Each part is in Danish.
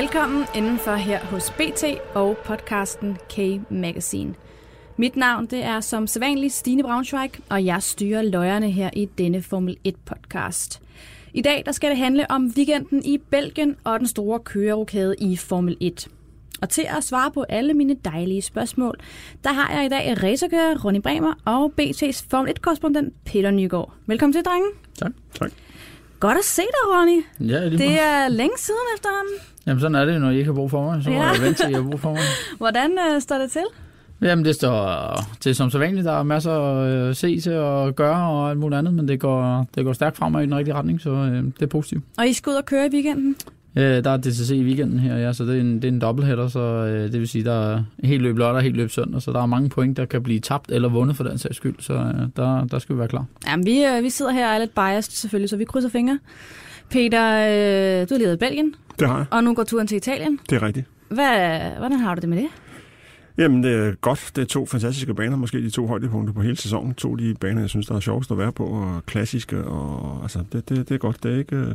Velkommen indenfor her hos BT og podcasten K-Magazine. Mit navn det er som sædvanligt Stine Braunschweig, og jeg styrer løjerne her i denne Formel 1-podcast. I dag der skal det handle om weekenden i Belgien og den store kørerokade i Formel 1. Og til at svare på alle mine dejlige spørgsmål, der har jeg i dag racerkører Ronny Bremer og BT's Formel 1-korrespondent Peter Nygaard. Velkommen til, drenge. Tak. tak. Godt at se dig, Ronny. Ja, Det måde. er længe siden efterhånden. Jamen sådan er det, når I ikke har brug for mig. Så må Ja. jeg vente til, I har brug for mig. Hvordan øh, står det til? Jamen det står til som så vanligt. Der er masser at øh, se til og gøre og alt muligt andet, men det går, det går stærkt fremad i den rigtige retning, så øh, det er positivt. Og I skal ud og køre i weekenden? Øh, der er DTC i weekenden her, ja, så det er en, det er en dobbelthætter, så øh, det vil sige, der er helt løb lørdag og helt løb søndag, så der er mange point, der kan blive tabt eller vundet for den sags skyld, så øh, der, der skal vi være klar. Jamen, vi, øh, vi sidder her og er lidt biased selvfølgelig, så vi krydser fingre. Peter, øh, du har levet i Belgien, Det har jeg. og nu går turen til Italien. Det er rigtigt. Hvad, hvordan har du det med det? Jamen, det er godt. Det er to fantastiske baner. Måske de to højdepunkter på hele sæsonen. To de baner, jeg synes, der er sjovest at være på, og klassiske. Og, altså, det, det, det er godt. Det er ikke... øh, Der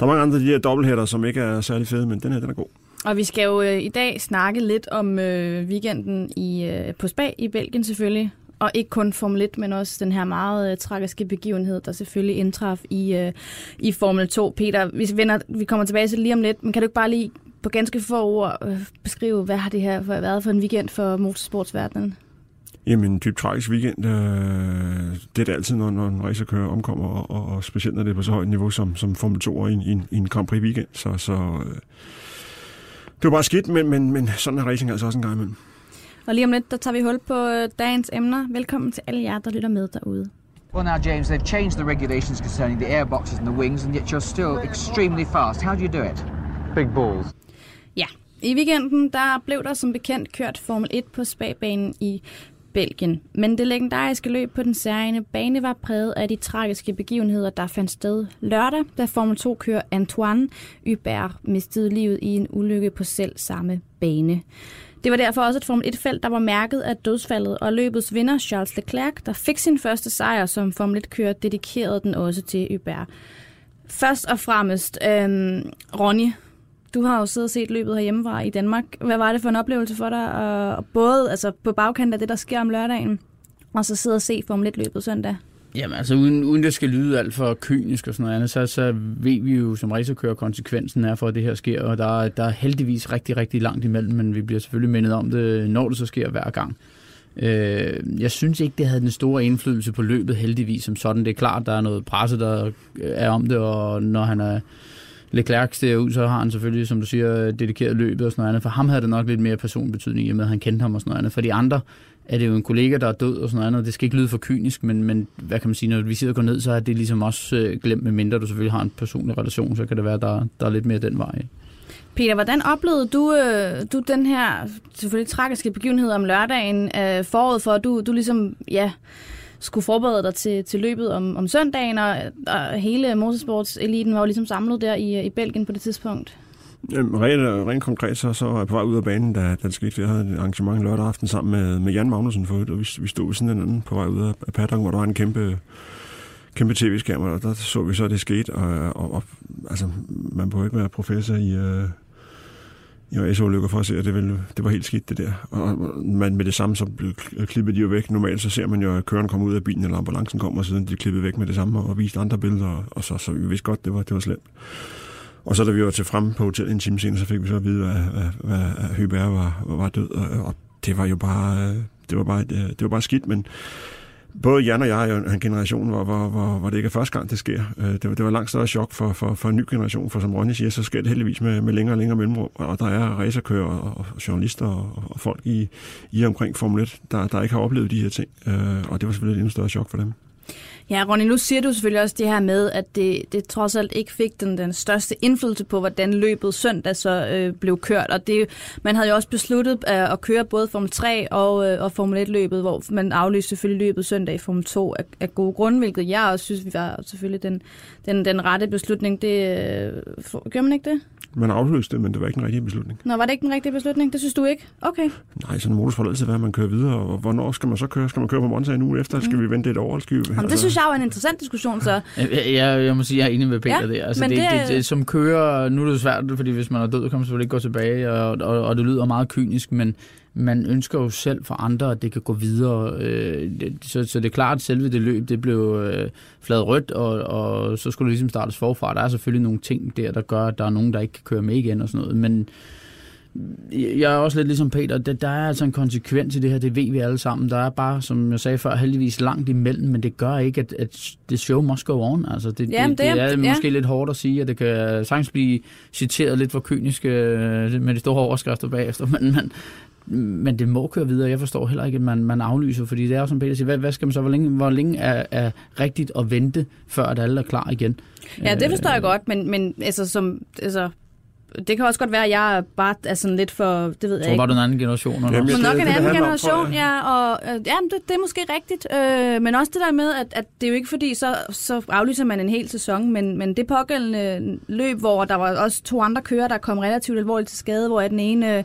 er mange andre af de her dobbelthætter, som ikke er særlig fede, men den her, den er god. Og vi skal jo øh, i dag snakke lidt om øh, weekenden i, øh, på Spa i Belgien selvfølgelig. Og ikke kun Formel 1, men også den her meget øh, tragiske begivenhed, der selvfølgelig indtraf i, øh, i Formel 2. Peter, vi, vender, vi kommer tilbage til det lige om lidt, men kan du ikke bare lige på ganske få ord øh, beskrive, hvad har det her for- været for en weekend for motorsportsverdenen? Jamen, en dybt tragisk weekend. Øh, det er det altid, når, når en racerkører omkommer, og, og, og specielt når det er på så højt niveau som, som Formel 2 i i en, i en Grand Prix weekend. Så, så øh, det var bare skidt, men, men, men sådan er racing altså også en gang imellem. Og lige om lidt, der tager vi hul på øh, dagens emner. Velkommen til alle jer, der lytter med derude. Well, now, James, they've changed the regulations concerning the airboxes and the wings, and yet you're still extremely fast. How do you do it? Big balls. Ja, i weekenden der blev der som bekendt kørt Formel 1 på Spa-banen i Belgien. Men det legendariske løb på den særlige bane var præget af de tragiske begivenheder, der fandt sted lørdag, da Formel 2-kører Antoine Hubert mistede livet i en ulykke på selv samme bane. Det var derfor også et Formel 1-felt, der var mærket af dødsfaldet, og løbets vinder, Charles Leclerc, der fik sin første sejr som Formel 1-kører, dedikerede den også til Hubert. Først og fremmest, øhm, Ronny, du har jo siddet og set løbet herhjemmefra i Danmark. Hvad var det for en oplevelse for dig? Og både altså, på bagkant af det, der sker om lørdagen, og så sidde og se Formel 1-løbet søndag. Jamen altså, uden, uden det skal lyde alt for kynisk og sådan noget andet, så, så ved vi jo som racerkører konsekvensen er for, at det her sker, og der, der er heldigvis rigtig, rigtig langt imellem, men vi bliver selvfølgelig mindet om det, når det så sker hver gang. Øh, jeg synes ikke, det havde den store indflydelse på løbet heldigvis som sådan. Det er klart, der er noget presse, der er om det, og når han er Leclerc ser ud, så har han selvfølgelig, som du siger, dedikeret løbet og sådan noget andet. For ham havde det nok lidt mere personbetydning, i og med at han kendte ham og sådan noget andet. For de andre er det jo en kollega, der er død og sådan noget andet. Det skal ikke lyde for kynisk, men, men hvad kan man sige, når vi sidder og går ned, så er det ligesom også øh, glemt, med mindre du selvfølgelig har en personlig relation, så kan det være, der, der er lidt mere den vej. Peter, hvordan oplevede du, øh, du den her selvfølgelig tragiske begivenhed om lørdagen øh, foråret for, at du, du ligesom, ja, skulle forberede dig til, til løbet om, om søndagen, og, og hele motorsportseliten var jo ligesom samlet der i, i Belgien på det tidspunkt. Jamen, Rent, rent konkret, så, så var jeg på vej ud af banen, da, da det skete. Jeg havde et arrangement lørdag aften sammen med, med Jan Magnussen for øvrigt, og vi, vi stod ved sådan en anden på vej ud af af paddock, hvor der var en kæmpe, kæmpe tv-skærm, og der så vi så, at det skete. Og, og, og altså, man behøver ikke være professor i, øh, i så for at se, at det, ville, det var helt skidt, det der. Og man med det samme, så blev øh, klippet de jo væk. Normalt så ser man jo, at køren kommer ud af bilen, eller ambulancen kommer, og så de klippet væk med det samme, og vist andre billeder, og så, så vi vidste godt, det var, det var slemt. Og så da vi var til fremme på hotellet en time senere, så fik vi så at vide, at, at, at, at var, var død, og, og det var jo bare, øh, det var bare, øh, det, var bare skidt, men, både Jan og jeg er en generation, hvor, hvor, hvor, hvor det ikke er første gang, det sker. Øh, det, var, det var langt større chok for, for, for en ny generation, for som Ronny siger, så sker det heldigvis med, med længere og længere mellemrum, og der er racerkører og, og journalister og, og folk i, i omkring Formel 1, der, der ikke har oplevet de her ting, og det var selvfølgelig et endnu større chok for dem. Ja, Ronny, nu siger du selvfølgelig også det her med, at det, det trods alt ikke fik den, den største indflydelse på, hvordan løbet søndag så øh, blev kørt. Og det, man havde jo også besluttet øh, at køre både Formel 3 og, øh, og Formel 1-løbet, hvor man aflyste selvfølgelig løbet søndag i Formel 2 af, af gode grunde, hvilket jeg også synes, vi var selvfølgelig den, den, den rette beslutning. Det, øh, for, gør man ikke det? Man aflyste det, men det var ikke en rigtig beslutning. Nå, var det ikke den rigtige beslutning? Det synes du ikke? Okay. Nej, sådan en motorsport altid være, at man kører videre, og hvornår skal man så køre? Skal man køre på Monza en uge efter? Skal mm. vi vente et år? Skal vi, Jamen, det synes jeg jo er en interessant diskussion, så. Jeg, jeg, jeg må sige, jeg er enig med Peter ja, der. Altså, det, det, det, det, som kører, nu er det svært, fordi hvis man er død, kan man selvfølgelig ikke gå tilbage, og, og, og det lyder meget kynisk, men man ønsker jo selv for andre, at det kan gå videre. Øh, det, så, så det er klart, at selve det løb, det blev øh, fladet rødt, og, og så skulle det ligesom startes forfra. Der er selvfølgelig nogle ting der, der gør, at der er nogen, der ikke kan køre med igen og sådan noget, men jeg er også lidt ligesom Peter, der, der er altså en konsekvens i det her, det ved vi alle sammen. Der er bare, som jeg sagde før, heldigvis langt imellem, men det gør ikke, at, at det show must go on. Altså, det, Jamen, det, det, er ja. måske lidt hårdt at sige, at det kan sagtens blive citeret lidt for kynisk øh, med de store overskrifter bagefter, men, men, men det må køre videre. Jeg forstår heller ikke, at man, man aflyser, fordi det er som Peter siger, hvad, hvad skal man så, hvor længe, hvor længe er, er rigtigt at vente, før at alle er klar igen? Ja, det forstår jeg godt, men, men altså, som, altså, det kan også godt være, at jeg bare er sådan lidt for, det ved jeg, jeg ikke. Tror bare, du er en anden generation. Eller Jamen, nok en anden generation, ja. Og, ja, det, det er måske rigtigt. Øh, men også det der med, at, at det er jo ikke fordi, så, så aflyser man en hel sæson, men, men det pågældende løb, hvor der var også to andre kører, der kom relativt alvorligt til skade, hvor den ene øh,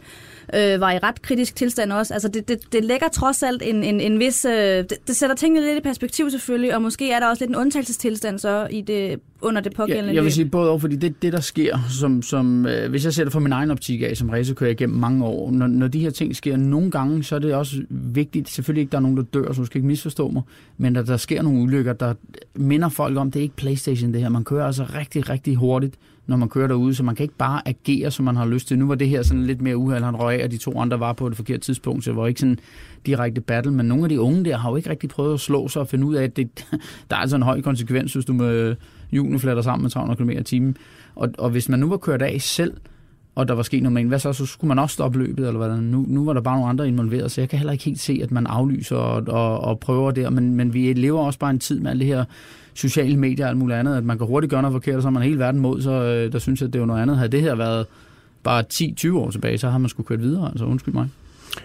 var i ret kritisk tilstand også. Altså det, det, det lægger trods alt en, en, en vis... Øh, det, det sætter tingene lidt i perspektiv selvfølgelig, og måske er der også lidt en undtagelsestilstand så i det, under det pågældende ja, Jeg vil sige både over, fordi det, det der sker, som, som øh, hvis jeg sætter for min egen optik af, som racerkører igennem mange år, når, når de her ting sker nogle gange, så er det også vigtigt, selvfølgelig ikke, der er nogen, der dør, så du skal ikke misforstå mig, men at der sker nogle ulykker, der minder folk om, det er ikke Playstation det her, man kører altså rigtig, rigtig hurtigt, når man kører derude, så man kan ikke bare agere, som man har lyst til. Nu var det her sådan lidt mere uheld, han røg af, og de to andre var på et forkert tidspunkt, så det var ikke sådan direkte battle, men nogle af de unge der har jo ikke rigtig prøvet at slå sig og finde ud af, at det, der er altså en høj konsekvens, hvis du med hjulene flatter sammen med 300 km i timen. Og, og hvis man nu var kørt af selv, og der var sket noget med en, hvad så, så skulle man også stoppe løbet, eller hvad nu, nu var der bare nogle andre involveret, så jeg kan heller ikke helt se, at man aflyser og, og, og prøver der, men, men vi lever også bare en tid med alle det her sociale medier og alt muligt andet, at man kan hurtigt gøre noget forkert, og så er man hele verden mod, så øh, der synes jeg, at det var noget andet. Havde det her været bare 10-20 år tilbage, så har man skulle kørt videre, altså undskyld mig.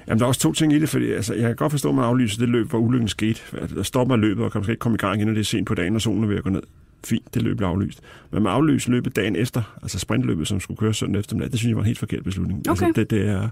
Jamen, der er også to ting i det, fordi altså, jeg kan godt forstå, at man aflyser det løb, hvor ulykken skete. Der stopper løbet, og kan måske ikke komme i gang, inden det er sent på dagen, og solen er ved at gå ned. Fint, det løb blev aflyst. Men man aflyser løbet dagen efter, altså sprintløbet, som skulle køre søndag eftermiddag, det synes jeg var en helt forkert beslutning. Okay. Altså, det, det er,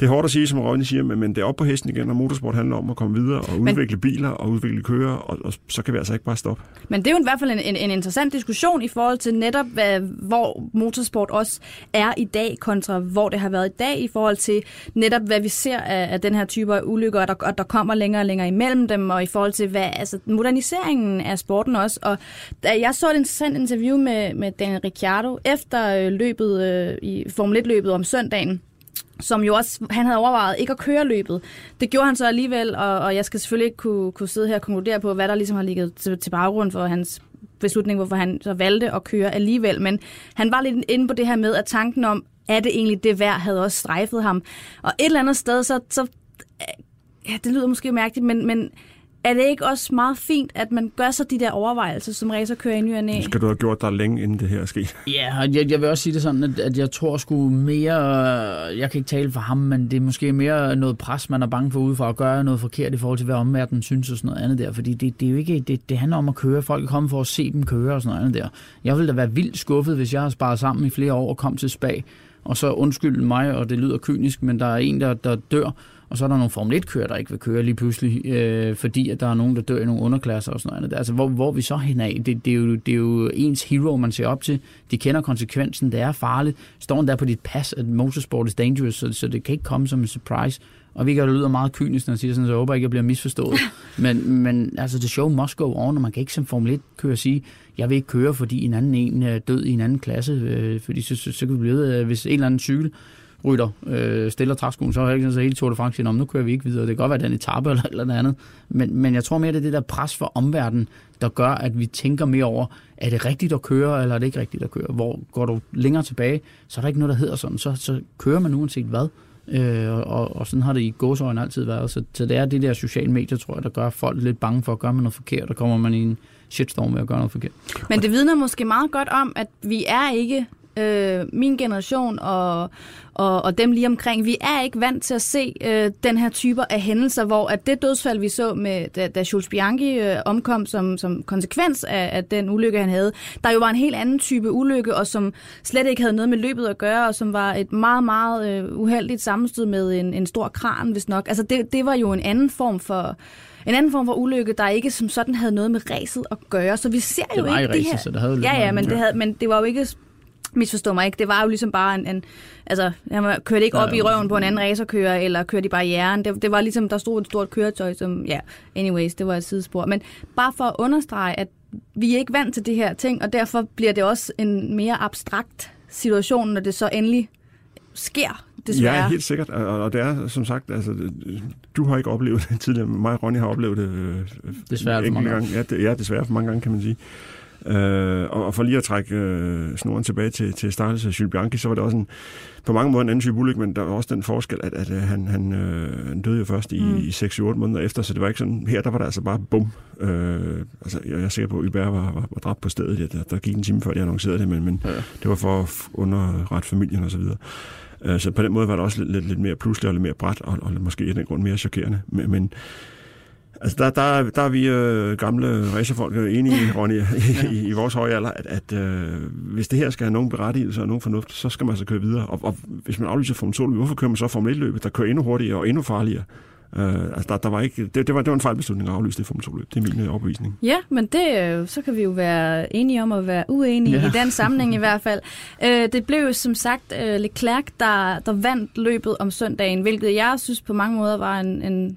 det er hårdt at sige, som Røgne siger, men, men det er op på hesten igen, og motorsport handler om at komme videre og men, udvikle biler og udvikle kører, og, og så kan vi altså ikke bare stoppe. Men det er jo i hvert fald en, en, en interessant diskussion i forhold til netop, hvad, hvor motorsport også er i dag, kontra hvor det har været i dag, i forhold til netop, hvad vi ser af, af den her type af ulykker, og der, og der kommer længere og længere imellem dem, og i forhold til hvad, altså, moderniseringen af sporten også. Og da jeg så et interessant interview med, med Daniel Ricciardo efter øh, løbet øh, i Formel 1-løbet om søndagen, som jo også, han havde overvejet ikke at køre løbet. Det gjorde han så alligevel, og, og jeg skal selvfølgelig ikke kunne, kunne sidde her og konkludere på, hvad der ligesom har ligget til, til baggrund for hans beslutning, hvorfor han så valgte at køre alligevel. Men han var lidt inde på det her med, at tanken om, er det egentlig det værd, havde også strejfet ham. Og et eller andet sted, så, så ja, det lyder måske mærkeligt, men, men er det ikke også meget fint, at man gør sig de der overvejelser, som racerkører i ny og næ? Skal du have gjort dig længe, inden det her er sket? Ja, jeg, jeg vil også sige det sådan, at, at jeg tror sgu mere, jeg kan ikke tale for ham, men det er måske mere noget pres, man er bange for udefra at gøre noget forkert i forhold til, hvad omverdenen synes og sådan noget andet der. Fordi det, det er jo ikke, det, det handler om at køre. Folk kommer for at se dem køre og sådan noget andet der. Jeg ville da være vildt skuffet, hvis jeg har sparet sammen i flere år og kom til spag, og så undskyld mig, og det lyder kynisk, men der er en, der, der dør, og så er der nogle Formel 1-kører, der ikke vil køre lige pludselig, øh, fordi at der er nogen, der dør i nogle underklasser og sådan noget. Altså, hvor, hvor vi så hen af? Det, det, er jo, det er jo ens hero, man ser op til. De kender konsekvensen, det er farligt. Står der på dit pas, at motorsport is dangerous, så, så det kan ikke komme som en surprise. Og vi kan lyder meget kynisk, når jeg siger sådan, så jeg håber ikke, jeg bliver misforstået. men, men altså, the show must go on, og man kan ikke som Formel 1-kører sige, jeg vil ikke køre, fordi en anden en er død i en anden klasse, øh, fordi så, så, så kan vi blive, øh, hvis en eller anden cykel rytter øh, stiller træskoen, så er jeg ikke sådan, så hele Tour de France siger, nu kører vi ikke videre. Det kan godt være, den etape eller eller noget andet. Men, men jeg tror mere, det er det der pres for omverdenen, der gør, at vi tænker mere over, er det rigtigt at køre, eller er det ikke rigtigt at køre? Hvor går du længere tilbage, så er der ikke noget, der hedder sådan. Så, så kører man uanset hvad. Øh, og, og sådan har det i gåsøjne altid været. Så, så det er det der sociale medier, tror jeg, der gør folk lidt bange for at gøre man noget forkert, og kommer man i en shitstorm ved at gøre noget forkert. Men det vidner måske meget godt om, at vi er ikke øh, min generation og, og, og dem lige omkring, vi er ikke vant til at se øh, den her typer af hændelser, hvor at det dødsfald, vi så, med, da, da Jules Bianchi øh, omkom som, som konsekvens af, af den ulykke, han havde, der jo var en helt anden type ulykke, og som slet ikke havde noget med løbet at gøre, og som var et meget, meget øh, uheldigt sammenstød med en, en stor kran, hvis nok. Altså det, det var jo en anden form for en anden form for ulykke, der ikke som sådan havde noget med ræset at gøre. Så vi ser Det jo var i ikke det racet, her. så det havde ja, ja, men det, havde, men det var jo ikke misforstå mig ikke, det var jo ligesom bare en, en altså, han kørte ikke Ja, op i ja. røven på en anden racerkører, eller kørte i barrieren. Det, det var ligesom, der stod et stort køretøj, som, ja, anyways, det var et sidespor. Men bare for at understrege, at vi er ikke vant til det her ting, og derfor bliver det også en mere abstrakt situation, når det så endelig sker, desværre. Ja, helt sikkert. Og, det er som sagt, altså, du har ikke oplevet det tidligere, mig og Ronny har oplevet det øh, Desværre for mange gange. Ja, det, ja, desværre for mange gange, kan man sige. Øh, og, og for lige at trække øh, snoren tilbage til, til startelse af Jules Bianchi, så var det også en, på mange måder en anden type ulykke, men der var også den forskel, at, at, at han, han, øh, han døde jo først i, Mm. i 6-8 måneder efter, så det var ikke sådan, her der var der altså bare bum. Øh, altså, jeg, jeg er sikker på, at Hubert var, var, var dræbt på stedet. Ja, der, der gik en time før, de annoncerede det, men, men Ja. det var for at underrette familien og så videre. Øh, Så på den måde var det også lidt, lidt, lidt mere pludseligt og lidt mere bræt, og, og måske i den grund mere chokerende. Men, men altså der, der, der er vi øh, gamle racerfolk øh, enige, Ronny, i, i, i vores høje alder, at, at øh, hvis det her skal have nogen berettigelse og nogen fornuft, så skal man så køre videre. Og, og hvis man aflyser Formel 2 hvorfor kører man så Formel 1-løbet, der kører endnu hurtigere og endnu farligere? Øh, altså der, der var ikke, det, det, var, det var en fejlbeslutning at aflyse det Formel 2-løb. Det er min øh, overbevisning. Ja, men det, øh, så kan vi jo være enige om at være uenige ja. Ja. i den sammenhæng i hvert fald. Øh, det blev jo som sagt øh, Leclerc, der, der vandt løbet om søndagen, hvilket jeg synes på mange måder var en... en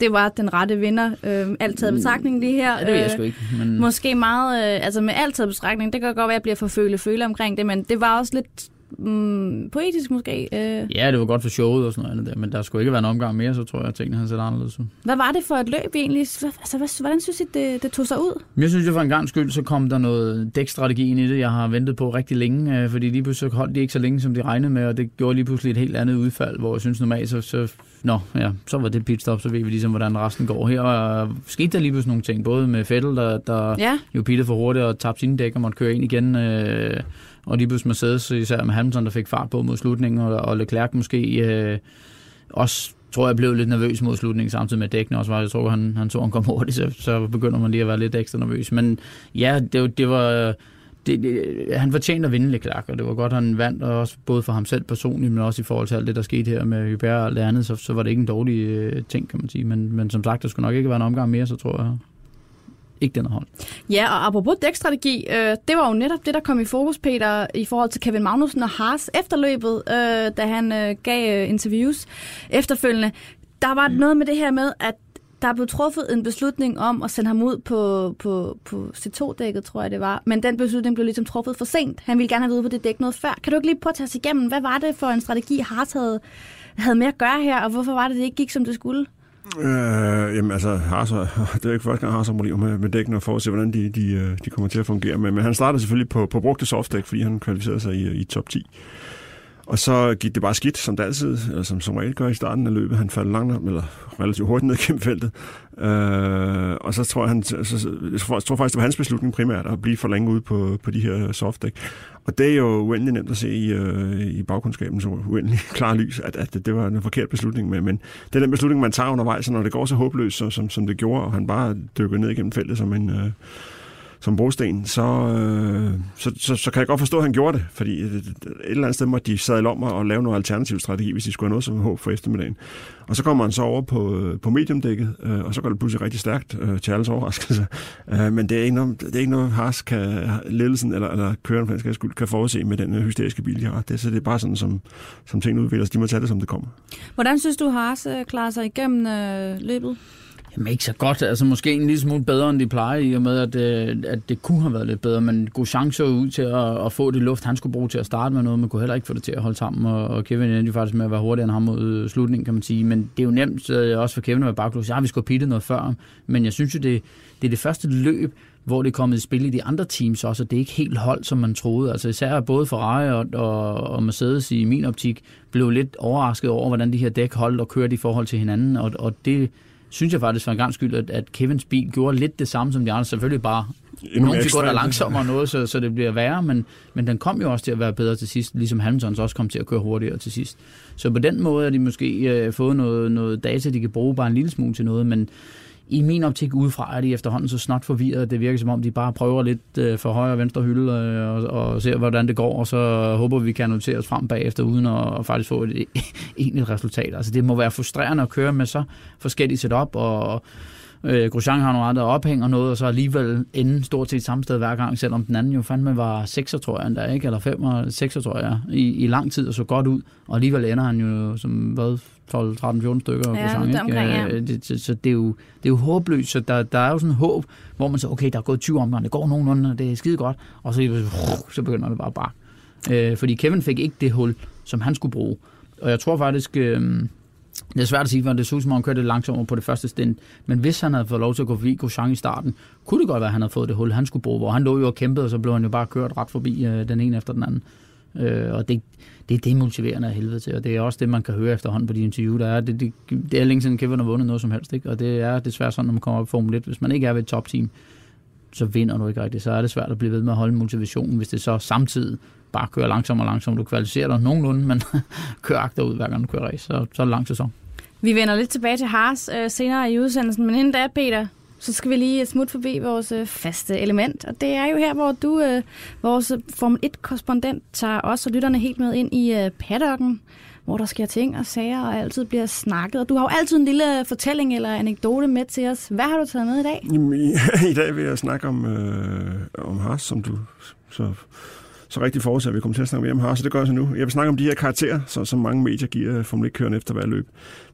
det, var den rette vinder. Øh, alt taget i betragtning lige her. Ja, det ved jeg Øh, sgu ikke. Men... Måske meget, øh, altså med alt taget betragtning, det kan godt være, at jeg bliver for føle-føle omkring det, men det var også lidt mm, poetisk måske. Øh. Ja, det var godt for showet og sådan noget andet der, men der skulle ikke være en omgang mere, så tror jeg, at tingene havde set anderledes ud. Hvad var det for et løb egentlig? Altså, hvordan synes I, det, det tog sig ud? Jeg synes jo for en gang skyld, så kom der noget dækstrategi ind i det, jeg har ventet på rigtig længe, øh, fordi lige pludselig holdt de ikke så længe, som de regnede med, og det gjorde lige pludselig et helt andet udfald, hvor jeg synes normalt, så, så, nå, ja, så var det pitstop, så ved vi ligesom, hvordan resten går her, og skete der lige pludselig nogle ting, både med Fettel, der, der Ja, jo pittet for hurtigt og tabte sine dæk og måtte køre ind igen, øh, og lige pludselig Mercedes, især med Hamilton, der fik fart på mod slutningen, og, og Leclerc måske øh, også tror jeg blev lidt nervøs mod slutningen, samtidig med at dækkene også var. Jeg tror, han, han så, han kom hurtigt, så, så begynder man lige at være lidt ekstra nervøs. Men ja, det, det var... Det, det, han fortjente at vinde Leclerc, og det var godt, han vandt, og også både for ham selv personligt, men også i forhold til alt det, der skete her med Hubert og alt det andet, så, så var det ikke en dårlig øh, ting, kan man sige. Men, men som sagt, der skulle nok ikke være en omgang mere, så tror jeg ikke, den hold. Ja, og apropos dækstrategi, øh, det var jo netop det, der kom i fokus, Peter, i forhold til Kevin Magnussen og Haas efterløbet, øh, da han øh, gav øh, interviews efterfølgende. Der var noget med det her med, at der blev truffet en beslutning om at sende ham ud på, på, på C2-dækket, tror jeg det var. Men den beslutning blev ligesom truffet for sent. Han ville gerne have været på det dæk noget før. Kan du ikke lige prøve at tage os igennem, hvad var det for en strategi, Haas havde, havde med at gøre her, og hvorfor var det, det ikke gik, som det skulle? Øh, jamen altså, Haas, det er ikke første gang, Haas har problemer med, med dækken og for hvordan de, de, øh, de kommer til at fungere. Men, men han startede selvfølgelig på, på brugte softdæk, fordi han kvalificerede sig i, øh, i top 10. Og så gik det bare skidt, som det altid, eller som, som regel gør i starten af løbet. Han faldt langt, eller relativt hurtigt ned gennem feltet. Øh, og så tror jeg, han, så, jeg tror, jeg tror faktisk, det var hans beslutning primært at blive for længe ude på, på de her softdæk. Og det er jo uendelig nemt at se i, øh, i bagkundskaben, så uendelig klar lys, at, at det var en forkert beslutning. Men, men det er den beslutning, man tager undervejs, og når det går så håbløst, så, som, som det gjorde, og han bare dykker ned gennem feltet som en... Øh, som brosten, så, øh, så, så, så kan jeg godt forstå, at han gjorde det, fordi et, et eller andet sted måtte de sadle om og lave noget alternativ strategi, hvis de skulle have noget som håb for eftermiddagen. Og så kommer han så over på, øh, på mediumdækket, øh, og så går det pludselig rigtig stærkt øh, til alles overraskelse. Øh, men det er ikke noget, det er ikke noget Haas kan, ledelsen eller, eller køreren for den skyld kan forudse med den øh, hysteriske bil, de har. Det, så det er bare sådan, som, som tingene udvikler sig. De må tage det, som det kommer. Hvordan synes du, Haas klarer sig igennem øh, løbet? Jamen ikke så godt, altså måske en lille smule bedre, end de plejer, i og med, at, øh, at det kunne have været lidt bedre, men god chance ud til at, at, få det luft, han skulle bruge til at starte med noget, men kunne heller ikke få det til at holde sammen, og, og Kevin endte faktisk med at være hurtigere end ham mod øh, slutningen, kan man sige, men det er jo nemt øh, også for Kevin at være baklås. Ja, vi skulle have noget før, men jeg synes jo, det, det er det første løb, hvor det er kommet i spil i de andre teams også, og det er ikke helt hold, som man troede. Altså især både Ferrari og, og, og Mercedes i min optik blev lidt overrasket over, hvordan de her dæk holdt og kørte i forhold til hinanden, og, og det synes jeg faktisk for en gang skyld, at, at Kevins bil gjorde lidt det samme som de andre. Selvfølgelig bare nogle går der langsommere noget, så, så det bliver værre, men, men den kom jo også til at være bedre til sidst, ligesom Hamiltons også kom til at køre hurtigere til sidst. Så på den måde har de måske øh, fået noget, noget data, de kan bruge bare en lille smule til noget, men i min optik udefra er de efterhånden så snart forvirret. Det virker som om, de bare prøver lidt øh, for højre og venstre hylde øh, og, og ser, hvordan det går, og så håber vi, kan notere os frem bagefter, uden at, at faktisk få et egentligt resultat. Altså det må være frustrerende at køre med så forskellige setup, og Øh, Grosjean har nogle andre ophæng og noget, og så alligevel ende stort set samme sted hver gang, selvom den anden jo fandme var 6, tror jeg endda, ikke? eller 5 og 6, tror jeg, i, i lang tid og så godt ud, og alligevel ender han jo som, hvad, 12, 13, 14 stykker. Ja, Grosjean, ikke? Omkring, ja. Øh, det, så, så det er, jo, det er jo håbløst, så der, der er jo sådan håb, hvor man så, okay, der er gået 20 omgange, det går nogenlunde, det er skide godt, og så, så begynder det bare bare. Øh, fordi Kevin fik ikke det hul, som han skulle bruge. Og jeg tror faktisk, øh, det er svært at sige, for det så som om han kørte lidt langsommere på det første stint. Men hvis han havde fået lov til at gå forbi Grosjean i starten, kunne det godt være, at han havde fået det hul, han skulle bruge, hvor han lå jo og kæmpede, og så blev han jo bare kørt ret forbi øh, den ene efter den anden. Øh, og det, det er demotiverende af helvede til, og det er også det, man kan høre efterhånden på de interview, der er. Det, det, det er længe siden Kevin har vundet noget som helst, ikke? og det er desværre sådan, når man kommer op i Formel 1. Hvis man ikke er ved et topteam, så vinder du ikke rigtigt. Så er det svært at blive ved med at holde motivationen, hvis det så samtidig bare kører langsomt og langsomt. Du kvalificerer dig nogenlunde, men kører ud, hver gang du kører race, så, så er det lang sæson. Vi vender lidt tilbage til Haas øh, senere i udsendelsen, men inden da, Peter, så skal vi lige smutte forbi vores øh, faste element. Og det er jo her, hvor du, øh, vores Formel 1-korrespondent, tager os og lytterne helt med ind i øh, paddocken, hvor der sker ting og sager, og altid bliver snakket. Og du har jo altid en lille fortælling eller anekdote med til os. Hvad har du taget med i dag? Jamen, i, i dag vil jeg snakke om, øh, om Haas, som du så så rigtig forudsat, at vi kommer til at snakke mere om her, så det gør jeg så nu. Jeg vil snakke om de her karakterer, som, som mange medier giver øh, Formel 1 efter hver løb.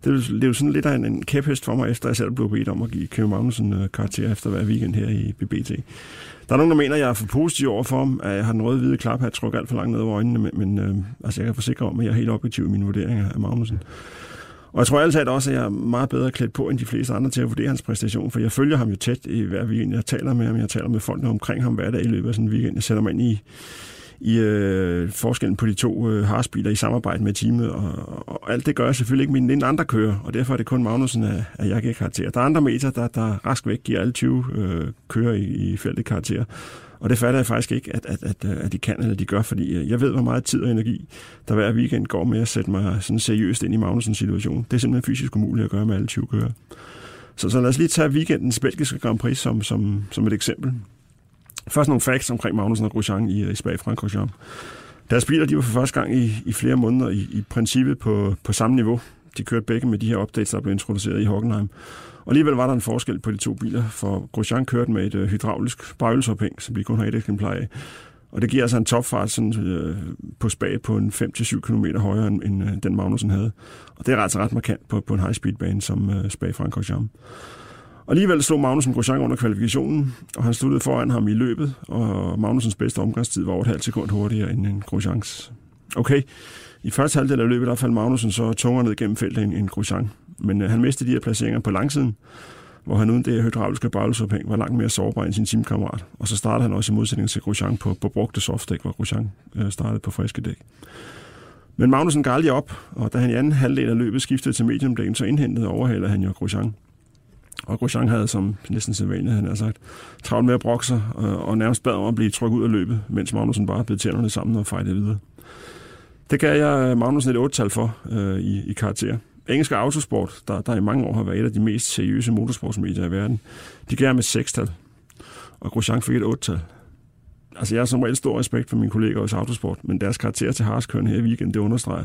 Det er, det er jo sådan lidt af en, en kæphest for mig, efter jeg selv blev bedt om at give Kevin Magnussen øh, uh, karakter efter hver weekend her i BBT. Der er nogen, der mener, at jeg er for positiv over for ham, at jeg har den røde hvide klap, at trukket alt for langt ned over øjnene, men, men øh, altså, jeg kan forsikre om, at jeg er helt objektiv i mine vurderinger af Magnussen. Og jeg tror altid også, at jeg er meget bedre klædt på end de fleste andre til at vurdere hans præstation, for jeg følger ham jo tæt i hver weekend. Jeg taler med ham, jeg taler med folk omkring ham hver dag i løbet af sådan en weekend. Jeg sætter mig ind i, i øh, forskellen på de to øh, harsbiler i samarbejde med teamet, og, og alt det gør jeg selvfølgelig ikke min den andre kører, og derfor er det kun Magnussen, at, at jeg giver karakter. Der er andre meter, der, der rask væk giver alle 20 øh, kører i, i feltet karakter, og det fatter jeg faktisk ikke, at, at, at, at de kan eller de gør, fordi jeg ved, hvor meget tid og energi, der hver weekend går med at sætte mig sådan seriøst ind i Magnusens situation. Det er simpelthen fysisk umuligt at gøre med alle 20 kører. Så, så lad os lige tage weekendens belgiske Grand Prix som, som, som et eksempel. Først nogle facts omkring Magnussen og Grosjean i, øh, i Spa-Francorchamps. Deres biler de var for første gang i, i flere måneder i, i princippet på, på samme niveau. De kørte begge med de her updates, der blev introduceret i Hockenheim. Og alligevel var der en forskel på de to biler, for Grosjean kørte med et øh, hydraulisk spejlsophæng, som vi kun har et eksemplar af. Og det giver altså en topfart sådan, øh, på spag på en 5-7 km højere, end, end øh, den Magnussen havde. Og det er altså ret markant på, på en high-speed-bane som øh, Spa-Francorchamps. Og alligevel slog Magnussen Grosjean under kvalifikationen, og han sluttede foran ham i løbet, og Magnusens bedste omgangstid var over et halvt sekund hurtigere end en Grosjeans. Okay, i første halvdel af løbet, der faldt Magnussen så tungere ned gennem feltet end, end Grosjean. Men øh, han mistede de her placeringer på langsiden, hvor han uden det hydrauliske bagløsophæng var langt mere sårbar end sin teamkammerat. Og så startede han også i modsætning til Grosjean på, på brugte softdæk, hvor Grosjean øh, startede på friske dæk. Men Magnussen gav aldrig op, og da han i anden halvdel af løbet skiftede til mediumdækken, så indhentede og overhalede han jo Grosjean. Og Grosjean havde, som næsten sædvanligt, han har sagt, travlt med at brokke sig, og, og nærmest bad om at blive trukket ud af løbet, mens Magnussen bare blev tænderne sammen og fejlede videre. Det gav jeg øh, Magnussen et 8-tal for øh, i, i karakter. Engelske Autosport, der, der i mange år har været et af de mest seriøse motorsportsmedier i verden, de gav med 6-tal, og Grosjean fik et 8-tal. Altså, jeg har som regel stor respekt for mine kolleger hos Autosport, men deres karakter til Harskøn her i weekenden, det understreger,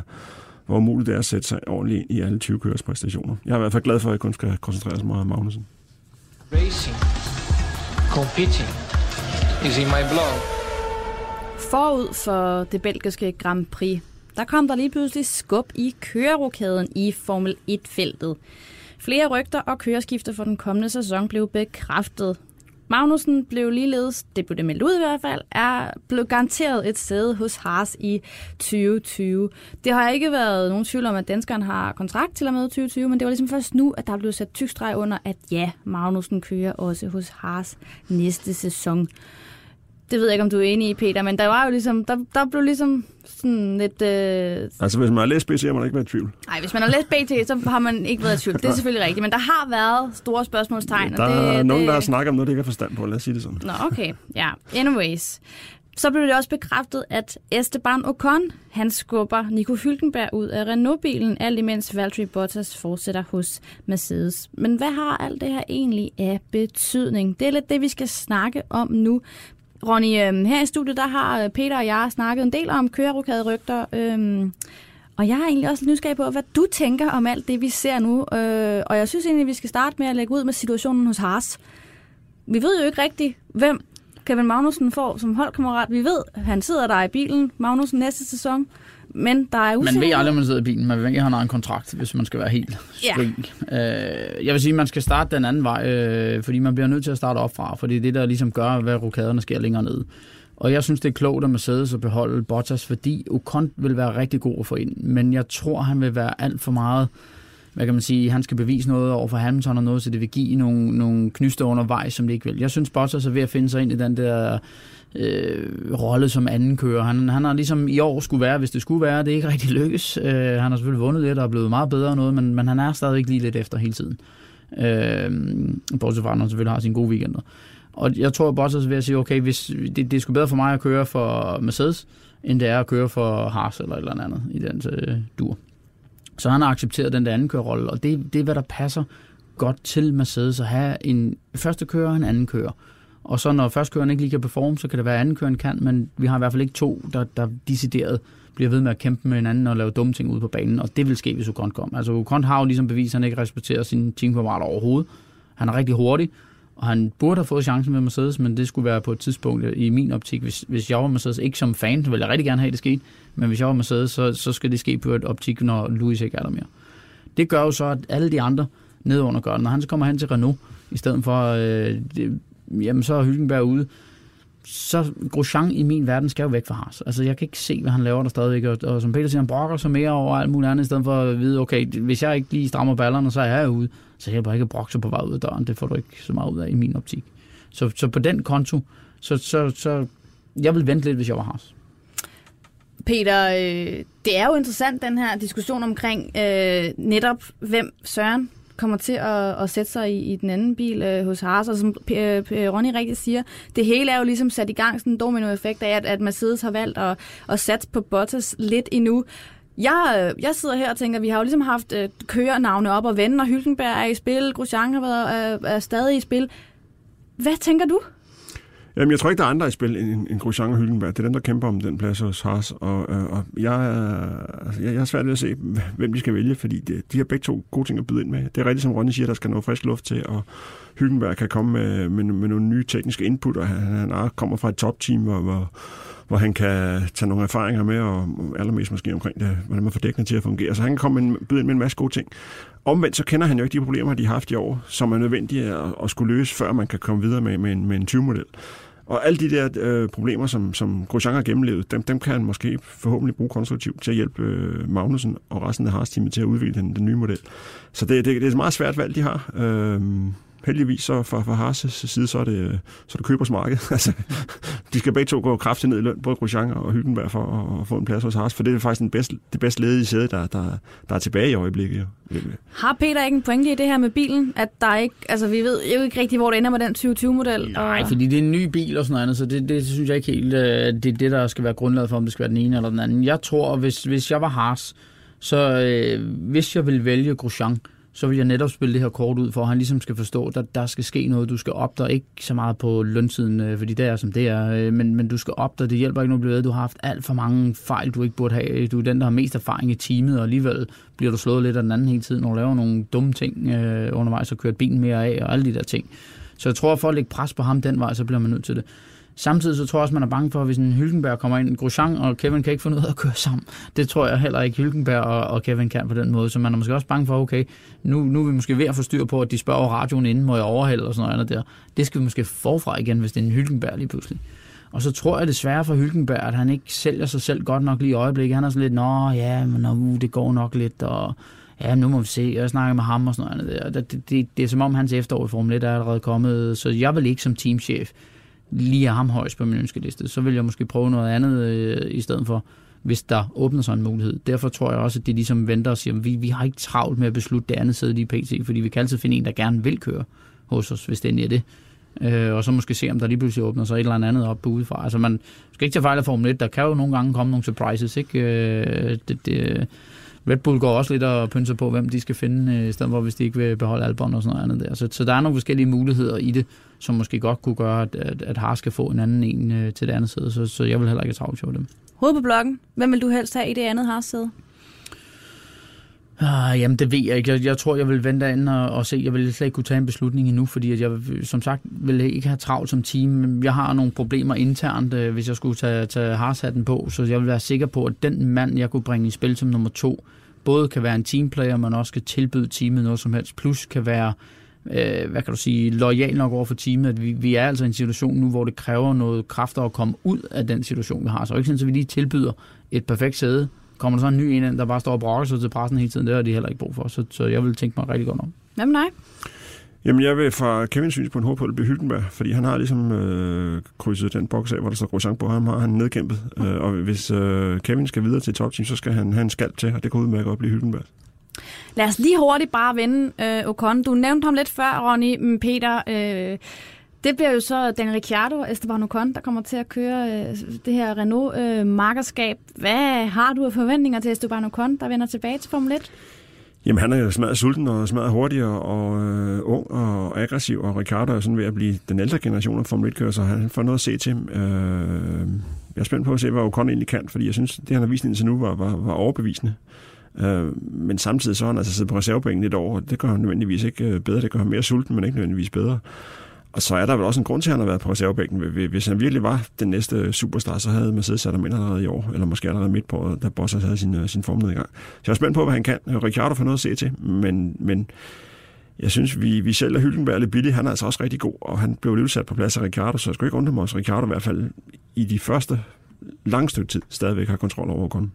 hvor umuligt det er at sætte sig ordentligt ind i alle 20 køres præstationer. Jeg er i hvert fald glad for, at jeg kun skal koncentrere sig meget om Magnussen. Racing, competing is in my blood. Forud for det belgiske Grand Prix, der kom der lige pludselig skub i kørerokaden i Formel 1-feltet. Flere rygter og køreskifter for den kommende sæson blev bekræftet. Magnussen blev ligeledes, det blev det meldt ud i hvert fald, er blevet garanteret et sæde hos Haas i 2020. Det har ikke været nogen tvivl om, at danskeren har kontrakt til og med 2020, men det var ligesom først nu, at der blev sat tyk streg under, at ja, Magnussen kører også hos Haas næste sæson. Det ved jeg ikke, om du er enig i, Peter, men der var jo ligesom, der, der blev ligesom sådan lidt... Øh... Altså, hvis man har læst BT, har man ikke været i tvivl. Nej, hvis man har læst BT, så har man ikke været i tvivl. Det er selvfølgelig rigtigt, men der har været store spørgsmålstegn. Der og det, er nogen, det... der har snakket om noget, de ikke har forstand på. Lad os sige det sådan. Nå, okay. Ja, anyways. Så blev det også bekræftet, at Esteban Ocon, han skubber Nico Hülkenberg ud af Renault-bilen, alt imens Valtteri Bottas fortsætter hos Mercedes. Men hvad har alt det her egentlig af betydning? Det er lidt det, vi skal snakke om nu. Ronny, øhm, her i studiet, der har øh, Peter og jeg snakket en del om kørerokade-rygter, øhm, og jeg er egentlig også nysgerrig på, hvad du tænker om alt det, vi ser nu. Øh, og jeg synes egentlig, vi skal starte med at lægge ud med situationen hos Haas. Vi ved jo ikke rigtigt, hvem Kevin Magnussen får som holdkammerat. Vi ved, at han sidder der i bilen, Magnussen næste sæson. Men der er Man ved aldrig, om man sidder i bilen. Man ved ikke, at han har en kontrakt, hvis man skal være helt Ja. spring. Øh, jeg vil sige, at man skal starte den anden vej, øh, fordi man bliver nødt til at starte op fra, for det er det, der ligesom gør, hvad rokaderne sker længere ned. Og jeg synes, det er klogt at Mercedes at beholde Bottas, fordi Ocon vil være rigtig god at få ind. Men jeg tror, han vil være alt for meget hvad kan man sige, han skal bevise noget over for Hamilton og noget, så det vil give nogle, nogle knyster undervejs, som det ikke vil. Jeg synes, Bottas er ved at finde sig ind i den der øh, rolle som anden kører. Han, han har ligesom i år skulle være, hvis det skulle være, det er ikke rigtig lykkes. Øh, han har selvfølgelig vundet lidt og er blevet meget bedre og noget, men, men han er stadigvæk lige lidt efter hele tiden. Øh, bortset fra, at han selvfølgelig har sine gode weekender. Og jeg tror, Bottas vil at sige, okay, hvis, det, det er sgu bedre for mig at køre for Mercedes, end det er at køre for Haas eller et eller andet i den øh, dur. Så han har accepteret den der anden kørerrolle, og det, det er, hvad der passer godt til Mercedes at have en første kører og en anden kører. Og så når første køren ikke lige kan performe, så kan det være, at anden køren kan, men vi har i hvert fald ikke to, der, der decideret bliver ved med at kæmpe med hinanden og lave dumme ting ude på banen, og det vil ske, hvis Ocon kom. Altså Ocon har jo ligesom bevist, at han ikke respekterer sine teamkammerater overhovedet. Han er rigtig hurtig, og han burde have fået chancen med Mercedes, men det skulle være på et tidspunkt i min optik. Hvis, hvis jeg var Mercedes, ikke som fan, så ville jeg rigtig gerne have, at det skete, men hvis jeg var Mercedes, så, så skal det ske på et optik, når Louis ikke er der mere. Det gør jo så, at alle de andre nedunder gør det. Når han så kommer hen til Renault, i stedet for, øh, det, jamen så er Hylkenberg ude, så Grosjean i min verden skal jo væk fra Haas. Altså, jeg kan ikke se, hvad han laver der stadigvæk. Og, og som Peter siger, han brokker sig mere over alt muligt andet, i stedet for at vide, okay, hvis jeg ikke lige strammer ballerne, så er jeg ude. Så jeg bare ikke brokke på vej ud af døren. Det får du ikke så meget ud af i min optik. Så, så på den konto, så, så, så jeg vil vente lidt, hvis jeg var Haas. Peter, øh, det er jo interessant, den her diskussion omkring øh, netop, hvem Søren kommer til at, at sætte sig i, i den anden bil øh, hos Haas. Og som P- øh, P- Ronny rigtig siger, det hele er jo ligesom sat i gang sådan en dominoeffekt af, at, at Mercedes har valgt at, at satse på Bottas lidt endnu. Jeg, øh, jeg sidder her og tænker, vi har jo ligesom haft øh, kørenavne op og vende, og Hylkenberg er i spil, Grosjean har været, er, er stadig i spil. Hvad tænker du? Jamen, jeg tror ikke, der er andre i spil end, end Grosjean og Hylkenberg. Det er dem, der kæmper om den plads hos Haas. Og, øh, og jeg, altså, jeg, jeg er svært ved at se, hvem de skal vælge, fordi det, de har begge to gode ting at byde ind med. Det er rigtigt, som Ronny siger, der skal noget frisk luft til, og Hylkenberg kan komme med, med, med nogle nye tekniske input, og han, han kommer fra et topteam, hvor, hvor, hvor han kan tage nogle erfaringer med, og allermest måske omkring det, hvordan man får dækkene til at fungere. Så han kan komme med, en- byde ind med en masse gode ting. Omvendt så kender han jo ikke de problemer, de har haft i år, som er nødvendige at, at skulle løse, før man kan komme videre med, med, en, med en 20-model. Og alle de der øh, problemer, som, som Grosjean har gennemlevet, dem, dem kan han måske forhåbentlig bruge konstruktivt til at hjælpe øh, Magnussen og resten af Haas-teamet til at udvikle den, den nye model. Så det, det, det er et meget svært valg, de har. Øh, heldigvis så fra, fra Haas' side, så er det, så er det købers marked. altså, de skal begge to gå kraftigt ned i løn, både Grosjean og Hülkenberg, for at, at få en plads hos Haas, for det er faktisk den bedste, det bedste ledige sæde, der, der, der er tilbage i øjeblikket. Jo. Har Peter ikke en pointe i det her med bilen? At der ikke, altså vi ved jo ikke rigtig, hvor det ender med den 2020-model. Nej, og... fordi det er en ny bil og sådan noget andet, så det, det synes jeg ikke helt, øh, det er det, der skal være grundlaget for, om det skal være den ene eller den anden. Jeg tror, hvis, hvis jeg var Haas, så øh, hvis jeg ville vælge Grosjean, så vil jeg netop spille det her kort ud, for at han ligesom skal forstå, at der, der skal ske noget. Du skal op der, ikke så meget på lønsiden, øh, fordi det er som det er, øh, men, men du skal op der. Det hjælper ikke noget at blive ved. Du har haft alt for mange fejl, du ikke burde have. Du er den, der har mest erfaring i teamet, og alligevel bliver du slået lidt af den anden hele tiden, når du laver nogle dumme ting øh, undervejs og kørt bilen mere af og alle de der ting. Så jeg tror, at for at lægge pres på ham den vej, så bliver man nødt til det. Samtidig så tror jeg også, man er bange for, hvis en Hylkenberg kommer ind, Grosjean og Kevin kan ikke finde ud af at køre sammen. Det tror jeg heller ikke, Hylkenberg og, og Kevin kan på den måde. Så man er måske også bange for, okay, nu, nu er vi måske ved at få styr på, at de spørger over radioen inden, må jeg overhælde og sådan noget der. Det skal vi måske forfra igen, hvis det er en Hylkenberg lige pludselig. Og så tror jeg desværre for Hylkenberg, at han ikke sælger sig selv godt nok lige i øjeblikket. Han er sådan lidt, nå ja, men nu, uh, det går nok lidt, og ja, nu må vi se. Jeg snakker med ham og sådan noget der. Det, det, det, det er som om hans efterår i Formel 1 er allerede kommet, så jeg vil ikke som teamchef lige er ham højst på min ønskeliste. Så vil jeg måske prøve noget andet øh, i stedet for, hvis der åbner sig en mulighed. Derfor tror jeg også, at de ligesom venter og siger, at vi, vi har ikke travlt med at beslutte det andet sæde lige PT, fordi vi kan altid finde en, der gerne vil køre hos os, hvis det er det. Øh, og så måske se, om der lige pludselig åbner sig et eller andet op på udefra. Altså man skal ikke tage fejl af Formel 1. Der kan jo nogle gange komme nogle surprises. Ikke? Øh, det, det, Red Bull går også lidt og pynser på, hvem de skal finde, øh, i stedet for hvis de ikke vil beholde Albon og sådan noget andet der. Så, så der er nogle forskellige muligheder i det, som måske godt kunne gøre, at, at, at Haas skal få en anden en øh, til det andet sæde. Så, så jeg vil heller ikke have travlt dem. Hoved på bloggen. Hvem vil du helst have i det andet Haas-sæde? Ah, jamen, det ved jeg ikke. Jeg, jeg tror, jeg vil vente ind og, og se. Jeg vil slet ikke kunne tage en beslutning endnu, fordi at jeg, som sagt, vil ikke have travlt som team. Jeg har nogle problemer internt, øh, hvis jeg skulle tage, tage harshatten på, så jeg vil være sikker på, at den mand, jeg kunne bringe i spil som nummer to, både kan være en teamplayer, men også kan tilbyde teamet noget som helst, plus kan være øh, hvad kan du sige, lojal nok over for teamet, at vi, vi er altså i en situation nu, hvor det kræver noget kræfter at komme ud af den situation, vi har. Så ikke sådan, at vi lige tilbyder et perfekt sæde, kommer der så en ny en, der bare står og brokker sig til pressen hele tiden, det har de heller ikke brug for. Så, så jeg vil tænke mig rigtig godt om. Hvem nej? Jamen, jeg vil fra Kevins synspunkt håbe på, at det bliver Hylkenberg, fordi han har ligesom øh, krydset den boks af, hvor der står Grosjean på ham, har han nedkæmpet. Mm. Øh, og hvis øh, Kevin skal videre til topteam, så skal han have en skald til, og det kan udmærket at blive Hylkenberg. Lad os lige hurtigt bare vende øh, Ocon. Du nævnte ham lidt før, Ronny, men Peter. Øh, det bliver jo så Dan Ricciardo og Esteban Ocon, der kommer til at køre øh, det her Renault-markerskab. Øh, Hvad har du af forventninger til Esteban Ocon, der vender tilbage til Formel 1? Jamen, han er jo smadret sulten og smadret hurtig og, og øh, ung og aggressiv, og Ricardo er sådan ved at blive den ældre generation af Formel 1-kører, så han får noget at se til. Øh, jeg er spændt på at se, hvad Ocon egentlig kan, fordi jeg synes, det han har vist indtil nu var, var, var overbevisende. Øh, men samtidig så har han altså siddet på reservebænken et år, det gør ham nødvendigvis ikke øh, bedre, det gør ham mere sulten, men ikke nødvendigvis bedre. Og så er der vel også en grund til, at han har været på reservebænken. Hvis han virkelig var den næste superstar, så havde Mercedes sat ham ind allerede i år, eller måske allerede midt på året, da Bottas havde sin, øh, sin formnedgang. Så jeg er spændt på, hvad han kan. Øh, Ricciardo får noget at se til, men, men jeg synes, vi, vi sælger Hylkenberg lidt billigt. Han er altså også rigtig god, og han blev lidt sat på plads af Ricciardo, så jeg skulle ikke undre mig, at Ricciardo i hvert fald i de første lang stykke tid stadigvæk har kontrol over kun.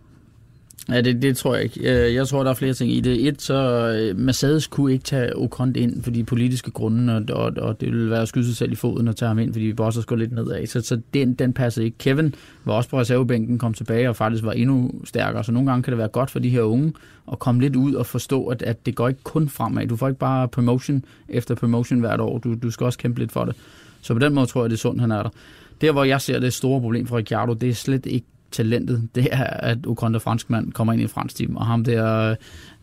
Ja, det, det tror jeg ikke. Jeg tror, der er flere ting i det. Et, så øh, Mercedes kunne ikke tage Ocon ind for de politiske grunde, og, og, og det ville være at skyde sig selv i foden og tage ham ind, fordi vi også skulle lidt nedad. Så, så den, den passede ikke. Kevin var også på reservebænken, kom tilbage og faktisk var endnu stærkere. Så nogle gange kan det være godt for de her unge at komme lidt ud og forstå, at, at det går ikke kun fremad. Du får ikke bare promotion efter promotion hvert år. Du, du skal også kæmpe lidt for det. Så på den måde tror jeg, det er sundt, han er der. Der, hvor jeg ser det store problem for Ricciardo, det er slet ikke talentet, det er, at Ocon, der franskmand, kommer ind i et fransk team, og ham der uh,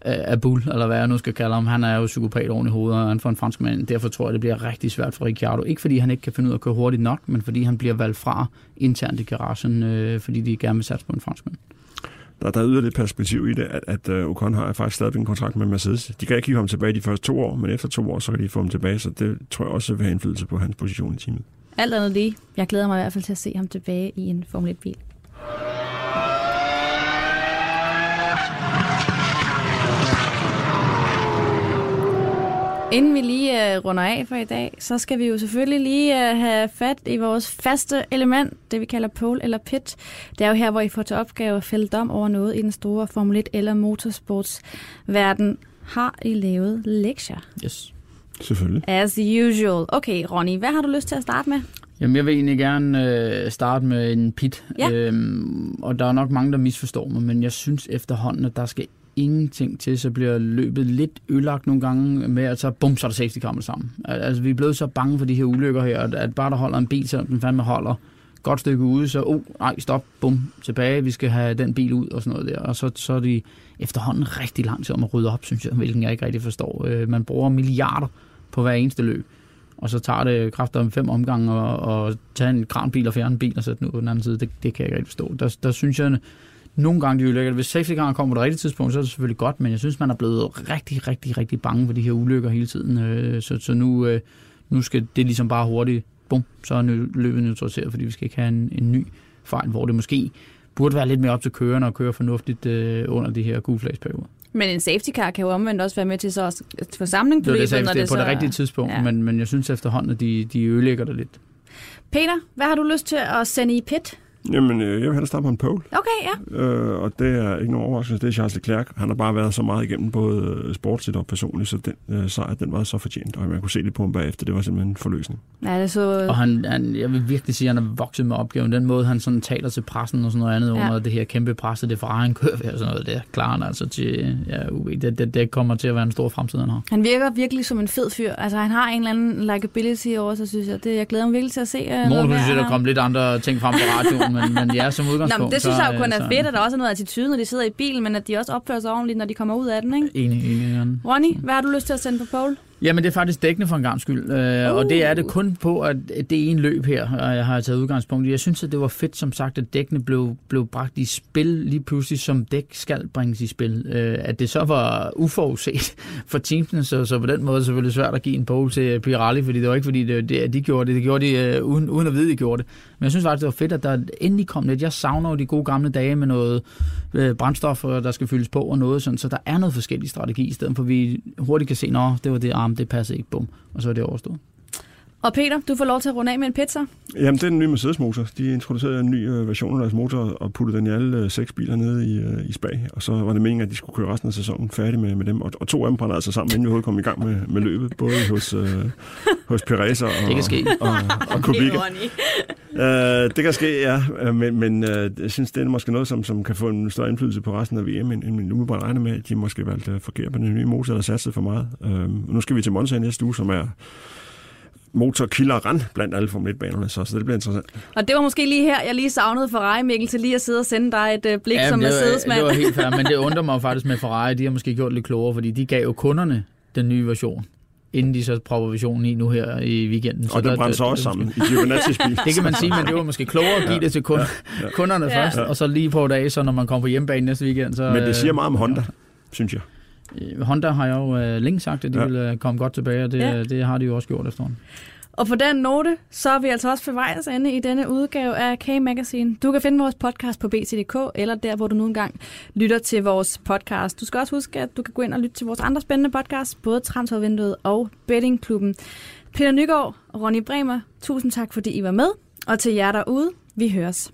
Abul, eller hvad jeg nu skal kalde ham, han er jo psykopat oven i hovedet, og han får en franskmand. Derfor tror jeg, det bliver rigtig svært for Ricciardo. Ikke fordi han ikke kan finde ud af at køre hurtigt nok, men fordi han bliver valgt fra internt i garagen, uh, fordi de gerne vil satse på en franskmand. Der, der er yderligere perspektiv i det, at, at uh, Ocon har faktisk stadig en kontrakt med Mercedes. De kan ikke give ham tilbage de første to år, men efter to år, så kan de få ham tilbage, så det tror jeg også vil have indflydelse på hans position i teamet. Alt andet lige. Jeg glæder mig i hvert fald til at se ham tilbage i en Formel 1-bil. Inden vi lige uh, runder af for i dag, så skal vi jo selvfølgelig lige uh, have fat i vores faste element, det vi kalder pole eller pit. Det er jo her, hvor I får til opgave at fælde dom over noget i den store Formel 1 eller motorsportsverden. Har I lavet lektier? Yes. Selvfølgelig. As usual. Okay, Ronny, hvad har du lyst til at starte med? Jamen, jeg vil egentlig gerne øh, starte med en pit. Ja. Øhm, og der er nok mange, der misforstår mig, men jeg synes efterhånden, at der skal ingenting til, så bliver løbet lidt ødelagt nogle gange med, at så bum, så er der safety kammer sammen. Altså, vi er blevet så bange for de her ulykker her, at bare der holder en bil, selvom den fandme holder godt stykke ude, så oh, nej, stop, bum, tilbage, vi skal have den bil ud og sådan noget der. Og så, så er de efterhånden rigtig lang tid om at rydde op, synes jeg, hvilken jeg ikke rigtig forstår. Øh, man bruger milliarder på hver eneste løb, og så tager det kræfter om fem omgange og, og tage en kranbil og fjerne en bil og sætte den ud på den anden side. Det, det kan jeg ikke rigtig forstå. Der, der synes jeg, nogle gange de ulykker. Hvis safety car kommer på det rigtige tidspunkt, så er det selvfølgelig godt, men jeg synes, man er blevet rigtig, rigtig, rigtig bange for de her ulykker hele tiden. Øh, så, så nu, øh, nu skal det ligesom bare hurtigt bum, så er løbet neutraliseret, fordi vi skal ikke have en, en ny fejl, hvor det måske burde være lidt mere op til kørende og køre fornuftigt øh, under de her gulflagsperioder. Men en safety car kan jo omvendt også være med til så at få samling på det, det, når det, det på så det rigtige tidspunkt, ja. men, men jeg synes efterhånden, at de, de ødelægger det lidt. Peter, hvad har du lyst til at sende i pit? Jamen, øh, jeg vil have starte på en pole. Okay, ja. Øh, og det er ikke nogen overraskelse, det er Charles Leclerc. Han har bare været så meget igennem både øh, sportsligt og personligt, så den øh, sejr, den var så fortjent. Og man kunne se det på ham bagefter, det var simpelthen en forløsning. Ja, det så... Og han, han, jeg vil virkelig sige, at han er vokset med opgaven. Den måde, han sådan taler til pressen og sådan noget andet ja. under det her kæmpe pres, det fra han kører ved og sådan noget, det klarer han altså til, ja, det, det, det, kommer til at være en stor fremtid, han har. Han virker virkelig som en fed fyr. Altså, han har en eller anden likability over, så synes jeg, det, jeg glæder mig virkelig til at se. Øh, Nogle kunne sige, der kom lidt andre ting frem på radioen, men, men ja, som udgangspunkt. Nå, men det synes jeg jo kun er fedt, at der også er noget attitude, når de sidder i bilen, men at de også opfører sig ordentligt, når de kommer ud af den, ikke? Enig, enig. Ronny, hvad har du lyst til at sende på pole? Jamen, det er faktisk dækkende for en gang skyld, uh. og det er det kun på, at det er en løb her, og jeg har taget udgangspunkt i. Jeg synes, at det var fedt, som sagt, at dækkene blev, blev bragt i spil lige pludselig, som dæk skal bringes i spil. Uh, at det så var uforudset for teamsene, så, så på den måde er det selvfølgelig svært at give en pole til Pirelli, fordi det var ikke fordi, det, det, de gjorde det, det gjorde de uh, uden, uden at vide, de gjorde det. Men jeg synes faktisk, det var fedt, at der endelig kom lidt. Jeg savner jo de gode gamle dage med noget øh, brændstof, der skal fyldes på og noget sådan, så der er noget forskellig strategi, i stedet for at vi hurtigt kan se, at det var det arm, det passer ikke, bum, og så er det overstået. Og Peter, du får lov til at runde af med en pizza. Jamen, det er den nye Mercedes-motor. De introducerede en ny øh, version af deres motor og puttede den i alle øh, seks biler nede i, øh, i Spag. Og så var det meningen, at de skulle køre resten af sæsonen færdig med, med dem. Og, og to af dem brændte altså sammen, inden vi overhovedet kom i gang med, med løbet. Både hos, øh, hos Perez og, det kan ske. og, og, og Kubica. Uh, det kan ske, ja. Men, men uh, jeg synes, det er måske noget, som, som kan få en større indflydelse på resten af VM, end, end nu må bare regne med, at de måske valgte forkert på den nye motor, eller satset for meget. Uh, nu skal vi til Monza næste uge, som er motorkilleren blandt alle Formel 1-banerne, så, så det bliver interessant. Og det var måske lige her, jeg lige savnede Ferrari, Mikkel, til lige at sidde og sende dig et uh, blik ja, som Mercedes-mand. Det var helt fair, men det undrer mig faktisk med Ferrari, de har måske gjort lidt klogere, fordi de gav jo kunderne den nye version inden de så propper versionen i nu her i weekenden. Og det brænder så også sammen i Giovinazzi's bil. Det kan man sige, men det var måske klogere at give ja, det til kund, ja, ja. kunderne ja. først, og så lige på dage, så når man kommer på hjemmebane næste weekend. Så, men det siger meget om Honda, synes jeg. Honda har jo uh, længe sagt, at de ja. vil uh, komme godt tilbage, og det, ja. det har de jo også gjort efterhånden. Og på den note, så er vi altså også for vejs ende i denne udgave af K-Magazine. Du kan finde vores podcast på bt.dk, eller der, hvor du nu engang lytter til vores podcast. Du skal også huske, at du kan gå ind og lytte til vores andre spændende podcast, både Transfervinduet og Bettingklubben. Peter Nygaard og Ronny Bremer, tusind tak, fordi I var med. Og til jer derude, vi høres.